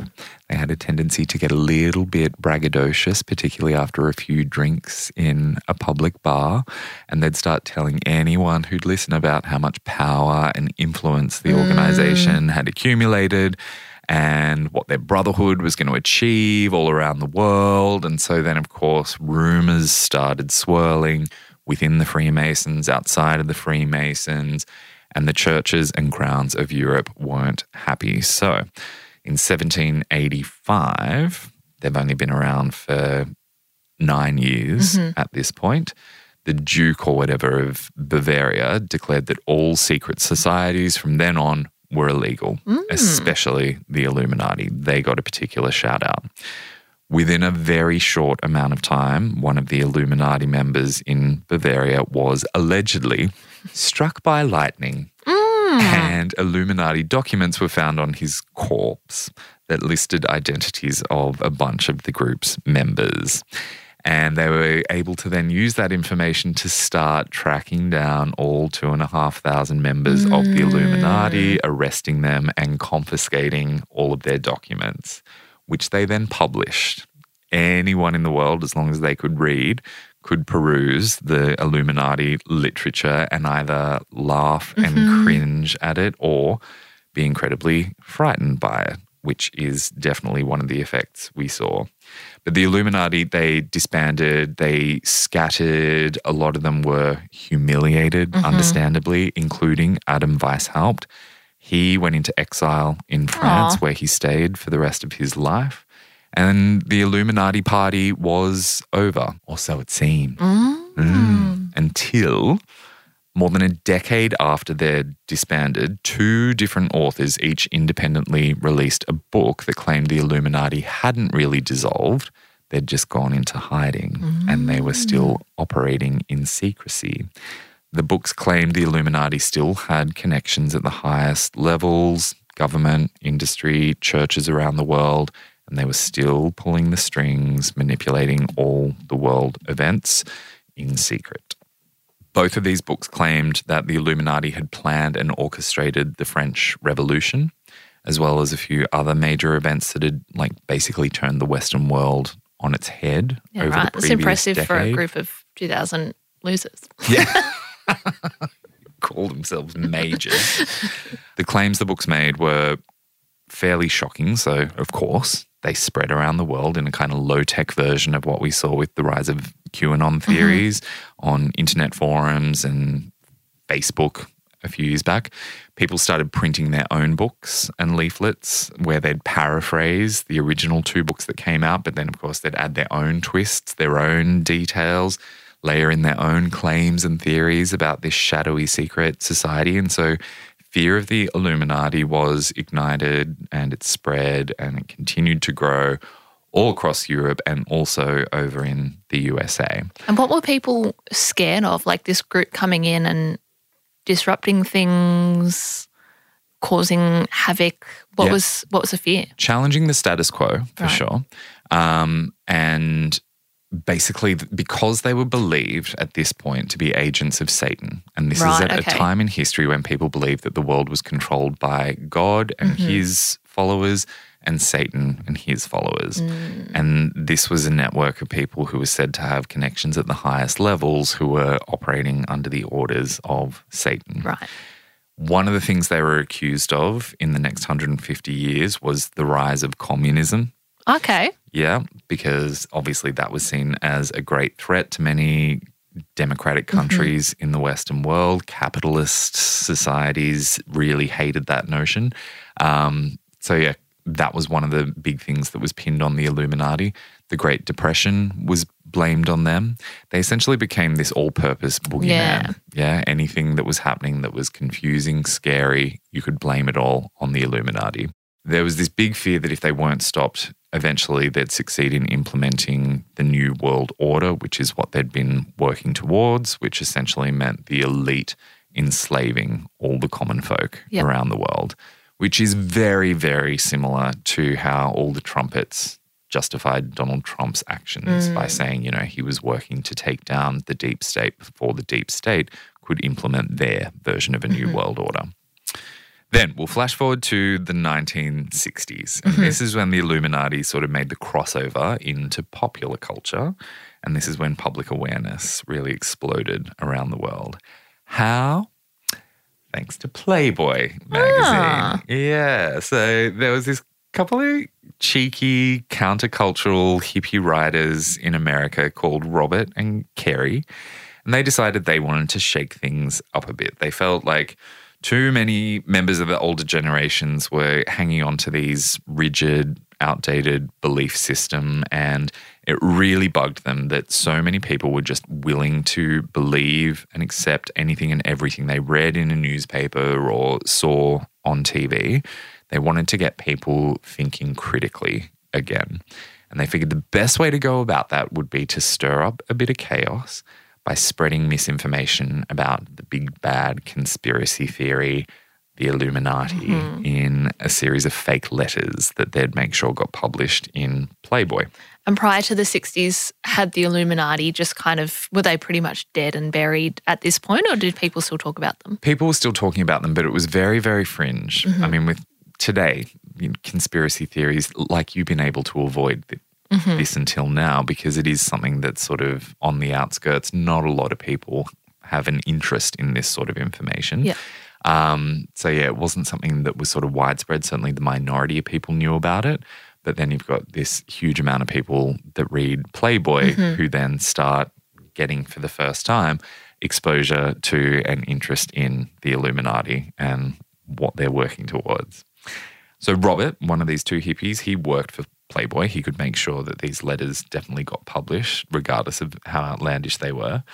They had a tendency to get a little bit braggadocious, particularly after a few drinks in a public bar, and they'd start telling anyone who'd listen about how much power and influence the organization mm. had accumulated and what their brotherhood was going to achieve all around the world. And so then, of course, rumors started swirling within the Freemasons, outside of the Freemasons, and the churches and crowns of Europe weren't happy. So in 1785, they've only been around for nine years mm-hmm. at this point. The Duke or whatever of Bavaria declared that all secret societies from then on were illegal, mm. especially the Illuminati. They got a particular shout out. Within a very short amount of time, one of the Illuminati members in Bavaria was allegedly struck by lightning, mm. and Illuminati documents were found on his corpse that listed identities of a bunch of the group's members. And they were able to then use that information to start tracking down all two and a half thousand members of the mm. Illuminati, arresting them and confiscating all of their documents, which they then published. Anyone in the world, as long as they could read, could peruse the Illuminati literature and either laugh and mm-hmm. cringe at it or be incredibly frightened by it, which is definitely one of the effects we saw. But the Illuminati, they disbanded, they scattered. A lot of them were humiliated, mm-hmm. understandably, including Adam Weishaupt. He went into exile in France,
Aw.
where he stayed for the rest of his life. And the Illuminati party was over, or so it seemed. Mm. Until more than a decade after they'd disbanded, two different authors each independently released a book that claimed the Illuminati hadn't really dissolved. They'd just gone into hiding and they were still operating in secrecy. The books claimed the Illuminati still had connections at the highest levels government, industry, churches around the world, and they were still pulling the strings, manipulating all the world events in secret. Both of these books claimed that the Illuminati had planned and orchestrated the French Revolution, as well as a few other major events that had like basically turned the Western world on its head
Yeah,
over
right.
the
It's
previous
impressive for a group of 2,000 losers.
Yeah. Call themselves majors. the claims the books made were fairly shocking. So, of course, they spread around the world in a kind of low tech version of what we saw with the rise of QAnon mm-hmm. theories on internet forums and Facebook a few years back. People started printing their own books and leaflets where they'd paraphrase the original two books that came out, but then, of course, they'd add their own twists, their own details, layer in their own claims and theories about this shadowy secret society. And so, fear of the Illuminati was ignited and it spread and it continued to grow all across Europe and also over in the USA.
And what were people scared of? Like this group coming in and disrupting things, causing havoc. What
Yeah.
was what was the fear?
challenging the status quo for
Right.
sure. Um, and basically, because they were believed at this point to be agents of Satan, and this is at
okay.
a time in history when people believed that the world was controlled by God and
Mm-hmm.
his followers and Satan and his followers.
Mm.
And this was a network of people who were said to have connections at the highest levels who were operating under the orders of Satan.
Right.
One of the things they were accused of in the next 150 years was the rise of communism.
Okay.
Yeah, because obviously that was seen as a great threat to many democratic
Mm-hmm.
countries in the Western world. Capitalist societies really hated that notion. Um, so, yeah, that was one of the big things that was pinned on the Illuminati. The Great Depression was blamed on them. They essentially became this all purpose boogeyman.
Yeah.
yeah, anything that was happening that was confusing, scary, you could blame it all on the Illuminati there was this big fear that if they weren't stopped, eventually they'd succeed in implementing the New World Order, which is what they'd been working towards, which essentially meant the elite enslaving all the common folk
Yep.
around the world, which is very, very similar to how all the trumpets justified Donald Trump's actions by mm. saying, you know, he was working to take down the deep state before the deep state could implement their version of a new mm-hmm. world order. Then we'll flash forward to the 1960s. And this is when the Illuminati sort of made the crossover into popular culture. And this is when public awareness really exploded around the world. How? Thanks to Playboy magazine.
Ah.
Yeah. So there was this couple of cheeky countercultural hippie writers in America called Robert and Kerry. And they decided they wanted to shake things up a bit. They felt like too many members of the older generations were hanging on to these rigid, outdated belief system and it really bugged them that so many people were just willing to believe and accept anything and everything they read in a newspaper or saw on TV. They wanted to get people thinking critically again. And they figured the best way to go about that would be to stir up a bit of chaos by spreading misinformation about the big bad conspiracy theory, the Illuminati, mm-hmm. in a series of fake letters that they'd make sure got published in Playboy.
And prior to the 60s, had the Illuminati just kind of, were they pretty much dead and buried at this point, or did people still talk about them?
People were still talking about them, but it was very, very fringe. Mm-hmm. I mean, with today, you know, conspiracy theories, like you've been able to avoid th- this until now because it is something that's sort of on the outskirts. Not a lot of people have an interest in this sort of information.
Yeah.
Um, so yeah, it wasn't something that was sort of widespread. Certainly, the minority of people knew about it. But then you've got this huge amount of people that read Playboy who then start getting for the first time exposure to an interest in the Illuminati and what they're working towards. So Robert, one of these two hippies, he worked for Playboy. He could make sure that these letters definitely got published, regardless of how outlandish they were.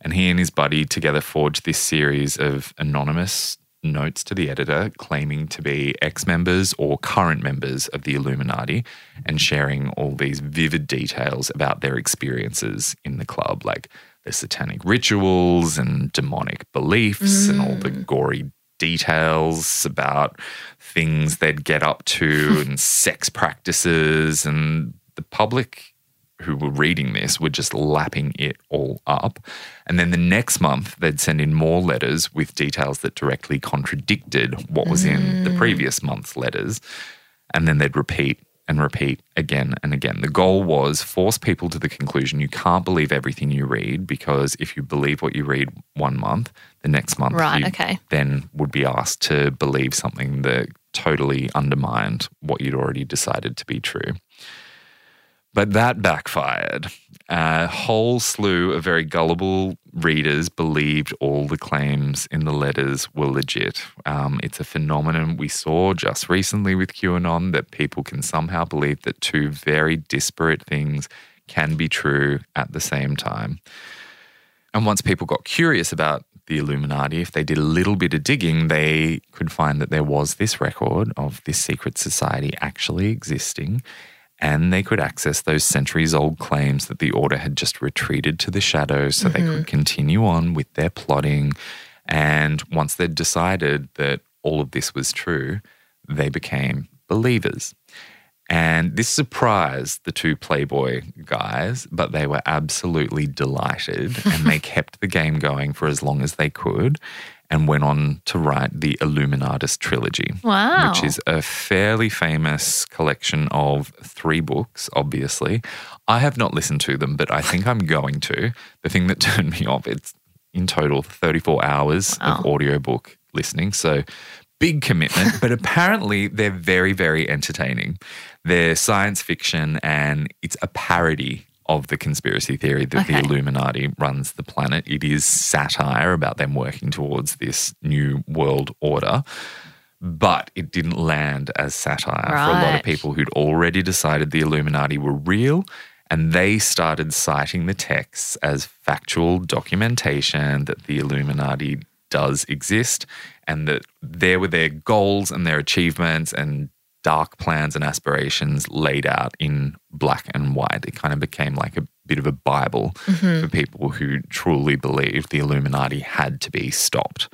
And he and his buddy together forged this series of anonymous notes to the editor claiming to be ex members or current members of the Illuminati and sharing all these vivid details about their experiences in the club, like the satanic rituals and demonic beliefs and all the mm. gory details about things they'd get up to and sex practices and the public who were reading this were just lapping it all up. And then the next month, they'd send in more letters with details that directly contradicted what was in the mm. previous month's letters. And then they'd repeat and repeat again and again. The goal was force people to the conclusion you can't believe everything you read because if you believe what you read one month, the next month
Right,
you
okay.
then would be asked to believe something that totally undermined what you'd already decided to be true. But that backfired. A whole slew of very gullible readers believed all the claims in the letters were legit. Um, it's a phenomenon we saw just recently with QAnon that people can somehow believe that two very disparate things can be true at the same time. And once people got curious about the Illuminati, if they did a little bit of digging, they could find that there was this record of this secret society actually existing. And they could access those centuries old claims that the order had just retreated to the shadows so they could mm-hmm. continue on with their plotting. And once they'd decided that all of this was true, they became believers. And this surprised the two Playboy guys, but they were absolutely delighted and they kept the game going for as long as they could and went on to write the Illuminatus trilogy,
Wow.
which is a fairly famous collection of three books, obviously. I have not listened to them, but I think I'm going to. The thing that turned me off, it's in total 34 hours of audiobook listening. So big commitment, but apparently they're very, very entertaining. They're science fiction and it's a parody of the conspiracy theory that
Okay.
the Illuminati runs the planet. It is satire about them working towards this new world order. But it didn't land as satire for a lot of people who'd already decided the Illuminati were real and they started citing the texts as factual documentation that the Illuminati does exist and that there were their goals and their achievements and dark plans and aspirations laid out in black and white. It kind of became like a bit of a Bible for people who truly believed the Illuminati had to be stopped.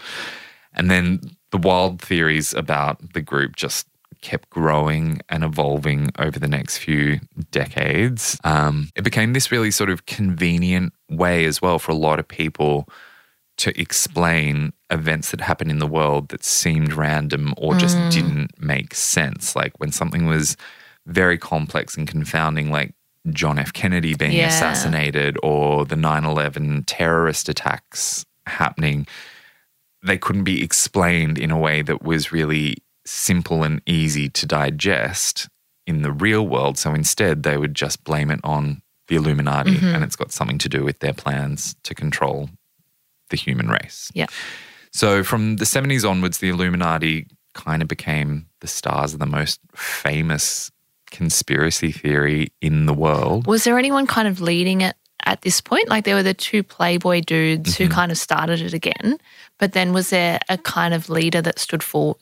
And then the wild theories about the group just kept growing and evolving over the next few decades. Um, it became this really sort of convenient way as well for a lot of people to explain events that happen in the world that seemed random or just
Mm.
didn't make sense. Like when something was very complex and confounding, like John F. Kennedy being
Yeah.
assassinated or the 9 11 terrorist attacks happening, they couldn't be explained in a way that was really simple and easy to digest in the real world. So instead, they would just blame it on the Illuminati,
Mm-hmm.
and it's got something to do with their plans to control the human race.
Yeah.
So from the 70s onwards, the Illuminati kind of became the stars of the most famous conspiracy theory in the world.
Was there anyone kind of leading it at this point? Like there were the two Playboy dudes
Mm-hmm.
who kind of started it again, but then was there a kind of leader that stood for?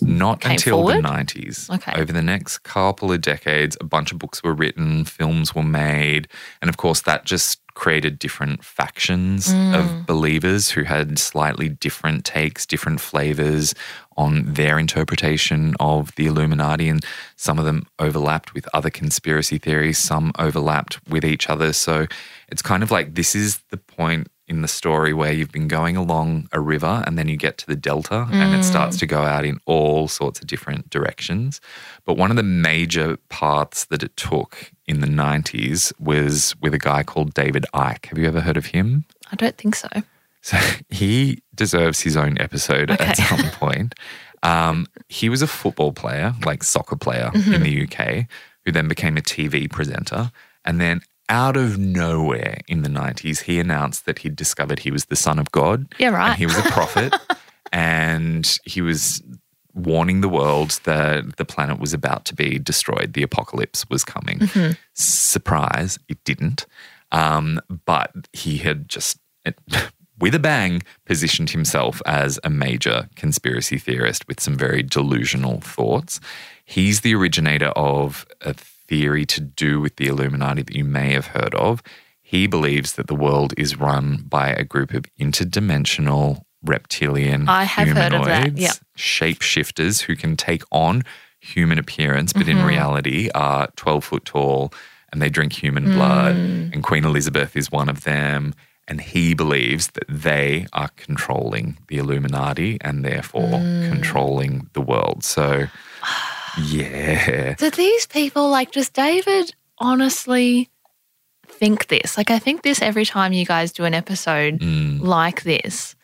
Not until
forward?
the 90s.
Okay.
Over the next couple of decades, a bunch of books were written, films were made, and of course, that just created different factions
Mm.
of believers who had slightly different takes, different flavors on their interpretation of the Illuminati. And some of them overlapped with other conspiracy theories, some overlapped with each other. So it's kind of like this is the point in the story where you've been going along a river and then you get to the delta and it starts to go out in all sorts of different directions. But one of the major paths that it took in the 90s was with a guy called David Icke. Have you ever heard of him?
I don't think so.
So he deserves his own episode at some point. Um, he was a football player, like soccer player
Mm-hmm.
in the UK, who then became a TV presenter. And then out of nowhere in the 90s, he announced that he'd discovered he was the son of God.
Yeah, right.
And he was a prophet. and he was warning the world that the planet was about to be destroyed. The apocalypse was coming.
Mm-hmm.
Surprise, it didn't. Um, but he had just, with a bang, positioned himself as a major conspiracy theorist with some very delusional thoughts. He's the originator of a theory to do with the Illuminati that you may have heard of. He believes that the world is run by a group of interdimensional reptilian
I have heard of that,
humanoids,
yep.
shapeshifters who can take on human appearance, but
Mm-hmm.
in reality are 12 foot tall and they drink human blood.
Mm.
And Queen Elizabeth is one of them. And he believes that they are controlling the Illuminati and therefore
Mm.
controlling the world. So, yeah.
Do these people, like, does David honestly think this? Like, I think this every time you guys do an episode
Mm.
like this.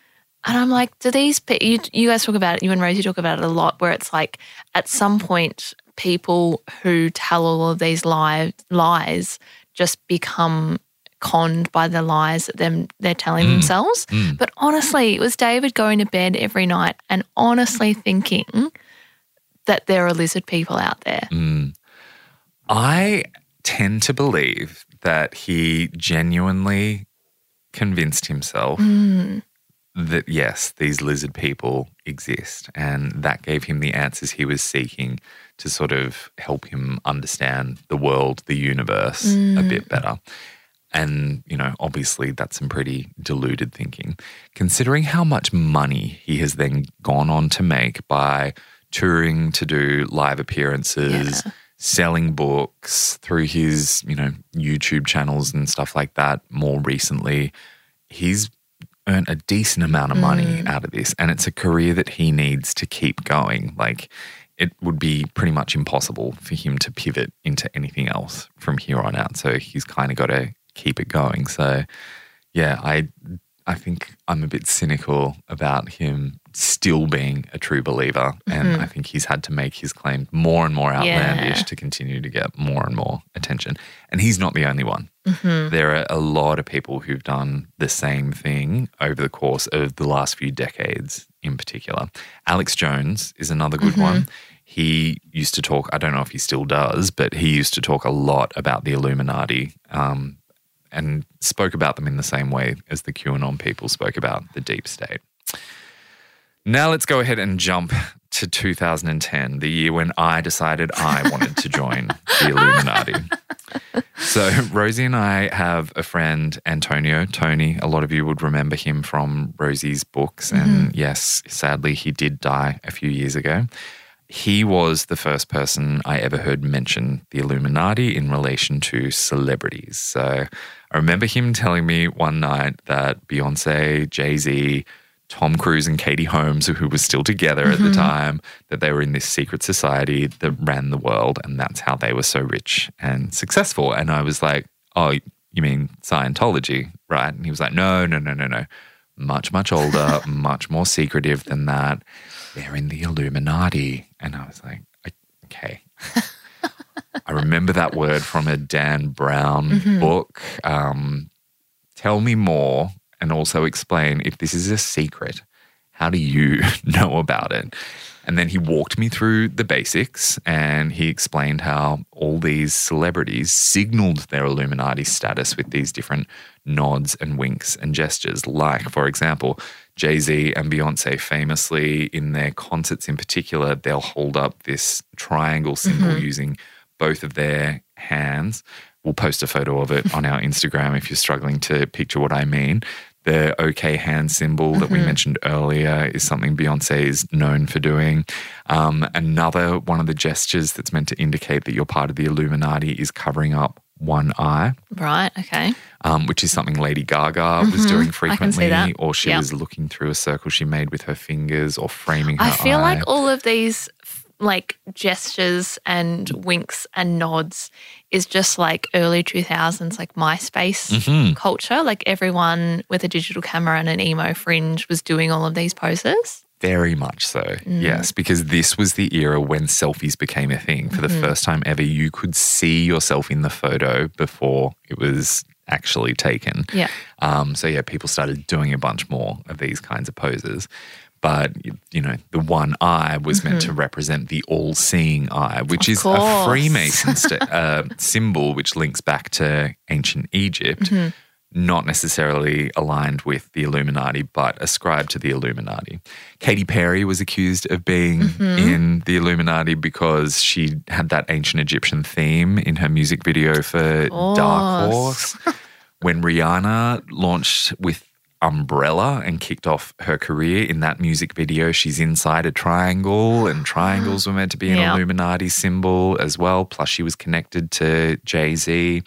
And I'm like, do these people, you, you guys talk about it, you and Rosie talk about it a lot, where it's like at some point, people who tell all of these lie, lies just become conned by the lies that them they're telling
Mm.
themselves. But honestly, it was David going to bed every night and honestly thinking that there are lizard people out there.
Mm. I tend to believe that he genuinely convinced himself
Mm.
that yes, these lizard people exist, and that gave him the answers he was seeking to sort of help him understand the world, the universe a bit better. And, you know, obviously that's some pretty deluded thinking. Considering how much money he has then gone on to make by touring to do live appearances, selling books through his, you know, YouTube channels and stuff like that more recently, he's earned a decent amount of money mm. out of this. And it's a career that he needs to keep going. Like, it would be pretty much impossible for him to pivot into anything else from here on out. So he's kind of got to keep it going. So, yeah, I. I think I'm a bit cynical about him still being a true believer. And mm-hmm. I think he's had to make his claim more and more outlandish
Yeah.
to continue to get more and more attention. And he's not the only one. Mm-hmm. There are a lot of people who've done the same thing over the course of the last few decades, in particular. Alex Jones is another good mm-hmm. one. He used to talk, I don't know if he still does, but he used to talk a lot about the Illuminati um, and spoke about them in the same way as the QAnon people spoke about the deep state. Now let's go ahead and jump to 2010, the year when I decided I wanted to join the Illuminati. So, Rosie and I have a friend, Antonio Tony. A lot of you would remember him from Rosie's books. And mm-hmm. yes, sadly, he did die a few years ago. He was the first person I ever heard mention the Illuminati in relation to celebrities. So I remember him telling me one night that Beyonce, Jay Z, Tom Cruise, and Katie Holmes, who was still together at the mm-hmm. time, that they were in this secret society that ran the world, and that's how they were so rich and successful. And I was like, oh, you mean Scientology, right? And he was like, no, no, no, no, no. Much, much older, much more secretive than that. They're in the Illuminati. And I was like, okay. I remember that word from a Dan Brown book. Um, tell me more and also explain if this is a secret, how do you know about it? And then he walked me through the basics and he explained how all these celebrities signaled their Illuminati status with these different nods and winks and gestures. Like, for example, Jay Z and Beyonce famously, in their concerts in particular, they'll hold up this triangle symbol using both of their hands. We'll post a photo of it on our Instagram if you're struggling to picture what I mean. The OK hand symbol that we mentioned earlier is something Beyonce is known for doing. Um, another one of the gestures that's meant to indicate that you're part of the Illuminati is covering up one eye,
Right. Okay.
um, which is something Lady Gaga was doing
Mm-hmm. Can see
frequently, or she
Yeah.
was looking through a circle she made with her fingers or framing her
I feel
eye.
like all of these like gestures and winks and nods is just like early 2000s like MySpace
Mhm.
culture like everyone with a digital camera and an emo fringe was doing all of these poses.
Very much so.
Mm.
Yes, because this was the era when selfies became a thing. For the
Mm-hmm.
first time ever, you could see yourself in the photo before it was actually taken.
Yeah.
Um, so, yeah, people started doing a bunch more of these kinds of poses. But, you know, the one eye was meant to represent the all seeing eye, which
Mm-hmm. Of
is a
course.
Freemason st- uh, symbol which links back to ancient Egypt
Mm-hmm.
Not necessarily aligned with the Illuminati, but ascribed to the Illuminati. Katy Perry was accused of being
Mm-hmm.
in the Illuminati because she had that ancient Egyptian theme in her music video for Dark. Horse. when Rihanna launched with Umbrella and kicked off her career in that music video, she's inside a triangle, and triangles were meant to be an
Yeah.
Illuminati symbol as well. Plus, she was connected to Jay Z.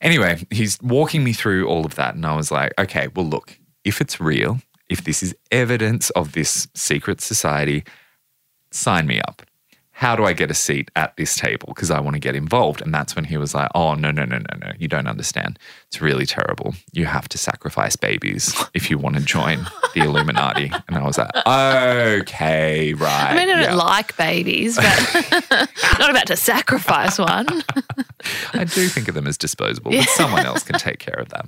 Anyway, he's walking me through all of that, and I was like, okay, well, look, if it's real, if this is evidence of this secret society, sign me up. How do I get a seat at this table? Because I want to get involved. And that's when he was like, oh, no, no, no, no, no. You don't understand. It's really terrible. You have to sacrifice babies if you want to join the Illuminati. And I was like, okay, right.
I mean, I don't
yeah.
like babies, but not about to sacrifice one.
I do think of them as disposable, but someone else can take care of that.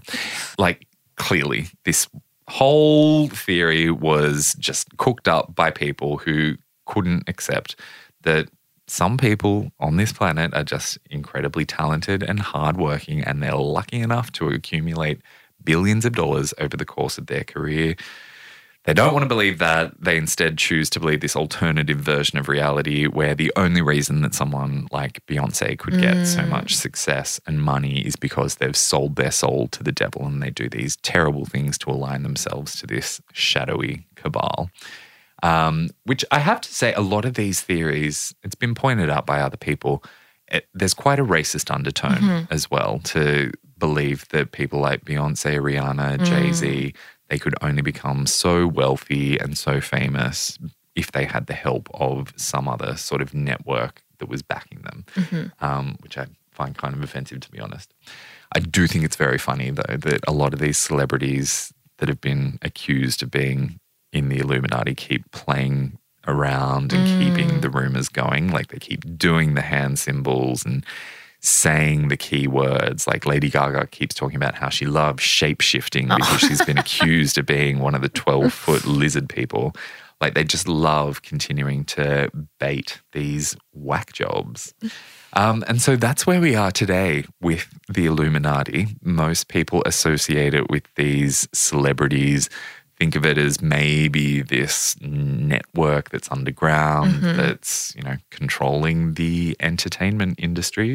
Like, clearly, this whole theory was just cooked up by people who couldn't accept that some people on this planet are just incredibly talented and hardworking, and they're lucky enough to accumulate billions of dollars over the course of their career. They don't want to believe that. They instead choose to believe this alternative version of reality where the only reason that someone like Beyonce could get so mm. much success and money is because they've sold their soul to the devil and they do these terrible things to align themselves to this shadowy cabal. Um, which I have to say, a lot of these theories, it's been pointed out by other people, it, there's quite a racist undertone as well to believe that people like Beyonce, Rihanna, Jay Z, they could only become so wealthy and so famous if they had the help of some other sort of network that was backing them, um, which I find kind of offensive, to be honest. I do think it's very funny, though, that a lot of these celebrities that have been accused of being in the Illuminati keep playing around and keeping the rumors going. Like they keep doing the hand symbols and saying the key words. Like Lady Gaga keeps talking about how she loves shape shifting because she's been accused of being one of the 12 foot lizard people. Like they just love continuing to bait these whack jobs. Um, and so that's where we are today with the Illuminati. Most people associate it with these celebrities, think of it as maybe this network that's underground, that's, you know, controlling the entertainment industry.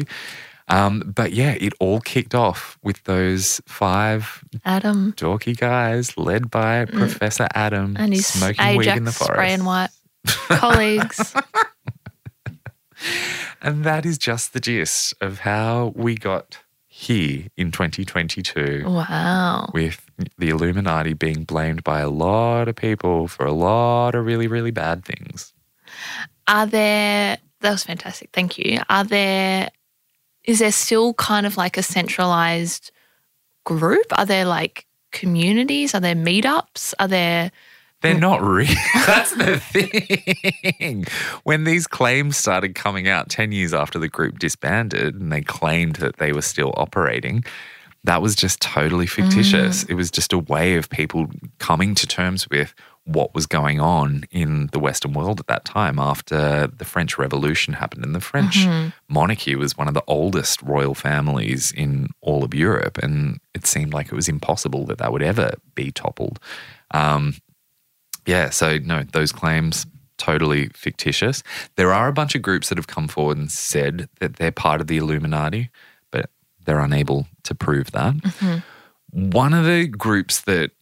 Um, but yeah, it all kicked off with those five
Adam
dorky guys led by Professor Adam
and his
smoking weed in the forest.
spray and white colleagues.
And that is just the gist of how we got here in 2022
Wow.
with the Illuminati being blamed by a lot of people for a lot of really, really bad things.
Are there, that was fantastic. Thank you. Are there, is there still kind of like a centralized group? Are there like communities? Are there meetups? Are there,
They're mm. not real. That's the thing. When these claims started coming out 10 years after the group disbanded and they claimed that they were still operating, that was just totally fictitious. It was just a way of people coming to terms with what was going on in the Western world at that time after the French Revolution happened. And the French monarchy was one of the oldest royal families in all of Europe. And it seemed like it was impossible that that would ever be toppled. Um, yeah, so no, those claims totally fictitious. There are a bunch of groups that have come forward and said that they're part of the Illuminati, they're unable to prove that. One of the groups that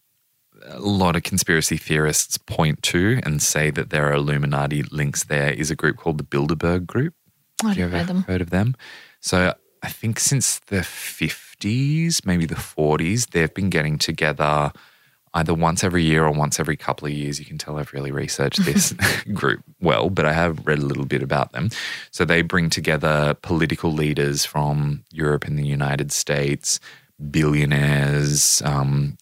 a lot of conspiracy theorists point to and say that there are Illuminati links there is a group called the Bilderberg Group.
I
Have you ever
them.
heard of them? So I think since the 50s, maybe the 40s, they've been getting together either once every year or once every couple of years. You can tell I've really researched this group well, but I have read a little bit about them. So they bring together political leaders from Europe and the United States, billionaires, um,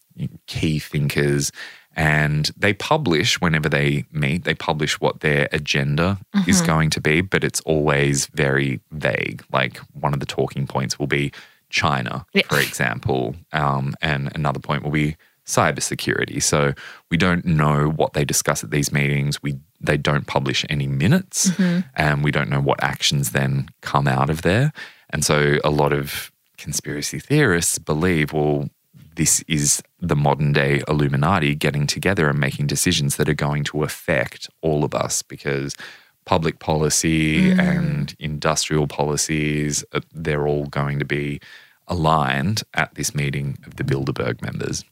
key thinkers, and they publish whenever they meet, they publish what their agenda is going to be, but it's always very vague. Like one of the talking points will be China,
Yeah.
for example, um, and another point will be cybersecurity. So we don't know what they discuss at these meetings. We they don't publish any minutes, and we don't know what actions then come out of there. And so a lot of conspiracy theorists believe, well, this is the modern day Illuminati getting together and making decisions that are going to affect all of us because public policy and industrial policies, uh, they're all going to be aligned at this meeting of the Bilderberg members.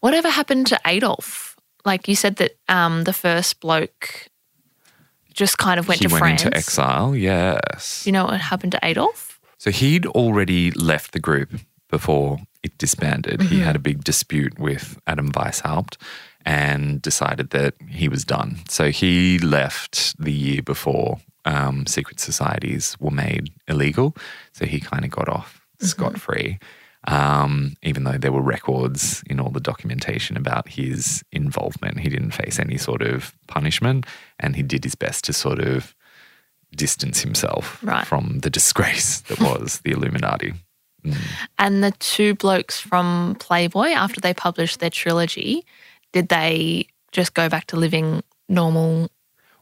Whatever happened to Adolf? Like you said that um, the first bloke just kind of went
he
to
went
France.
into exile, yes.
Do you know what happened to Adolf?
So he'd already left the group before it disbanded. He had a big dispute with Adam Weishaupt and decided that he was done. So he left the year before um, secret societies were made illegal. So he kind of got off scot free. Um, even though there were records in all the documentation about his involvement, he didn't face any sort of punishment and he did his best to sort of distance himself
Right.
from the disgrace that was the Illuminati.
And the two blokes from Playboy, after they published their trilogy, did they just go back to living normal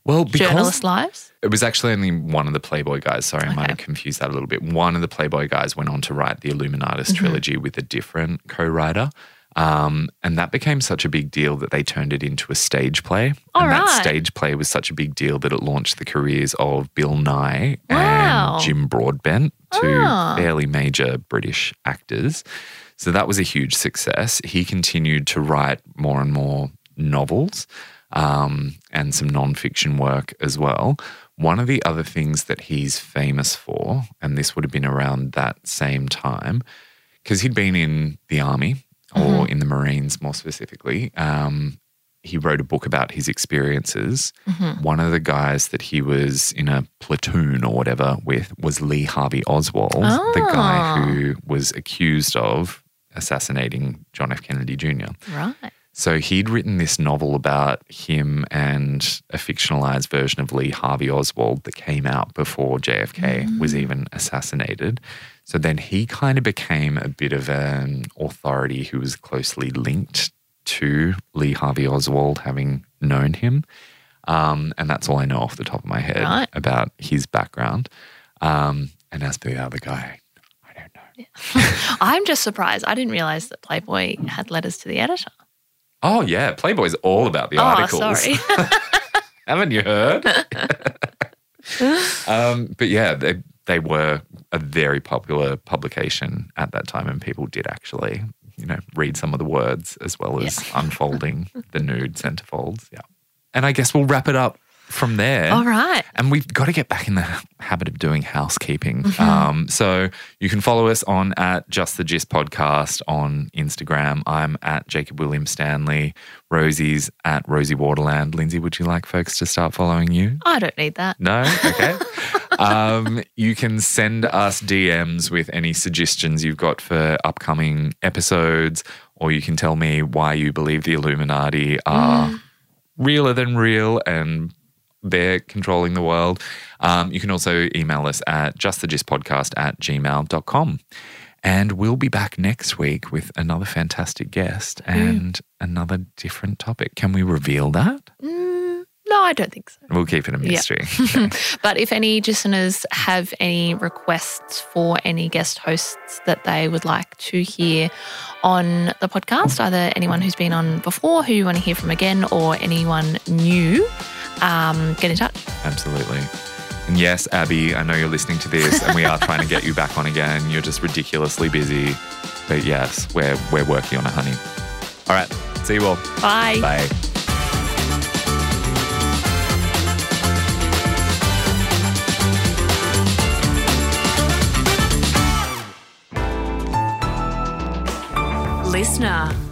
Well, because
journalist lives?
it was actually only one of the Playboy guys. Sorry, I might have confused that a little bit. One of the Playboy guys went on to write the Illuminatus
Mm-hmm.
trilogy with a different co-writer. Um, and that became such a big deal that they turned it into a stage play.
All
and that stage play was such a big deal that it launched the careers of Bill Nighy
Wow.
and Jim Broadbent, two
Ah.
fairly major British actors. So that was a huge success. He continued to write more and more novels um, and some nonfiction work as well. One of the other things that he's famous for, and this would have been around that same time, because he'd been in the army or in the Marines more specifically. Um, he wrote a book about his experiences. One of the guys that he was in a platoon or whatever with was Lee Harvey Oswald, the guy
Ah.
who was accused of assassinating John F. Kennedy Jr.
Right.
So he'd written this novel about him and a fictionalized version of Lee Harvey Oswald that came out before JFK was even assassinated. So then he kind of became a bit of an authority who was closely linked to Lee Harvey Oswald, having known him. Um, and that's all I know off the top of my head
Right.
about his background. Um, and as for the other guy, I don't know.
I'm just surprised. I didn't realize that Playboy had letters to the editor.
Oh, yeah. Playboy's all about the articles.
Oh, sorry.
Haven't you heard? um, but yeah, they they were a very popular publication at that time, and people did actually, you know, read some of the words as well as unfolding the nude centerfolds. Yeah, and I guess we'll wrap it up from there.
All right.
And we've got to get back in the habit of doing housekeeping. Um, so you can follow us on at Just the Gist podcast on Instagram. I'm at Jacob William Stanley. Rosie's at Rosie Waterland. Lindsay, would you like folks to start following you?
I don't need that.
No? Okay. um, you can send us DMs with any suggestions you've got for upcoming episodes, or you can tell me why you believe the Illuminati are realer than real and they're controlling the world. Um, you can also email us at justthegistpodcast at gmail.com. And we'll be back next week with another fantastic guest and another different topic. Can we reveal that?
Mm, no, I don't think so.
We'll keep it a mystery. Okay.
But if any listeners have any requests for any guest hosts that they would like to hear on the podcast, either anyone who's been on before who you want to hear from again or anyone new, um, get in touch.
Absolutely. And yes, Abby, I know you're listening to this and we are trying to get you back on again. You're just ridiculously busy. But yes, we're we're working on it, honey. All right. See you all.
Bye.
Bye.
Listener.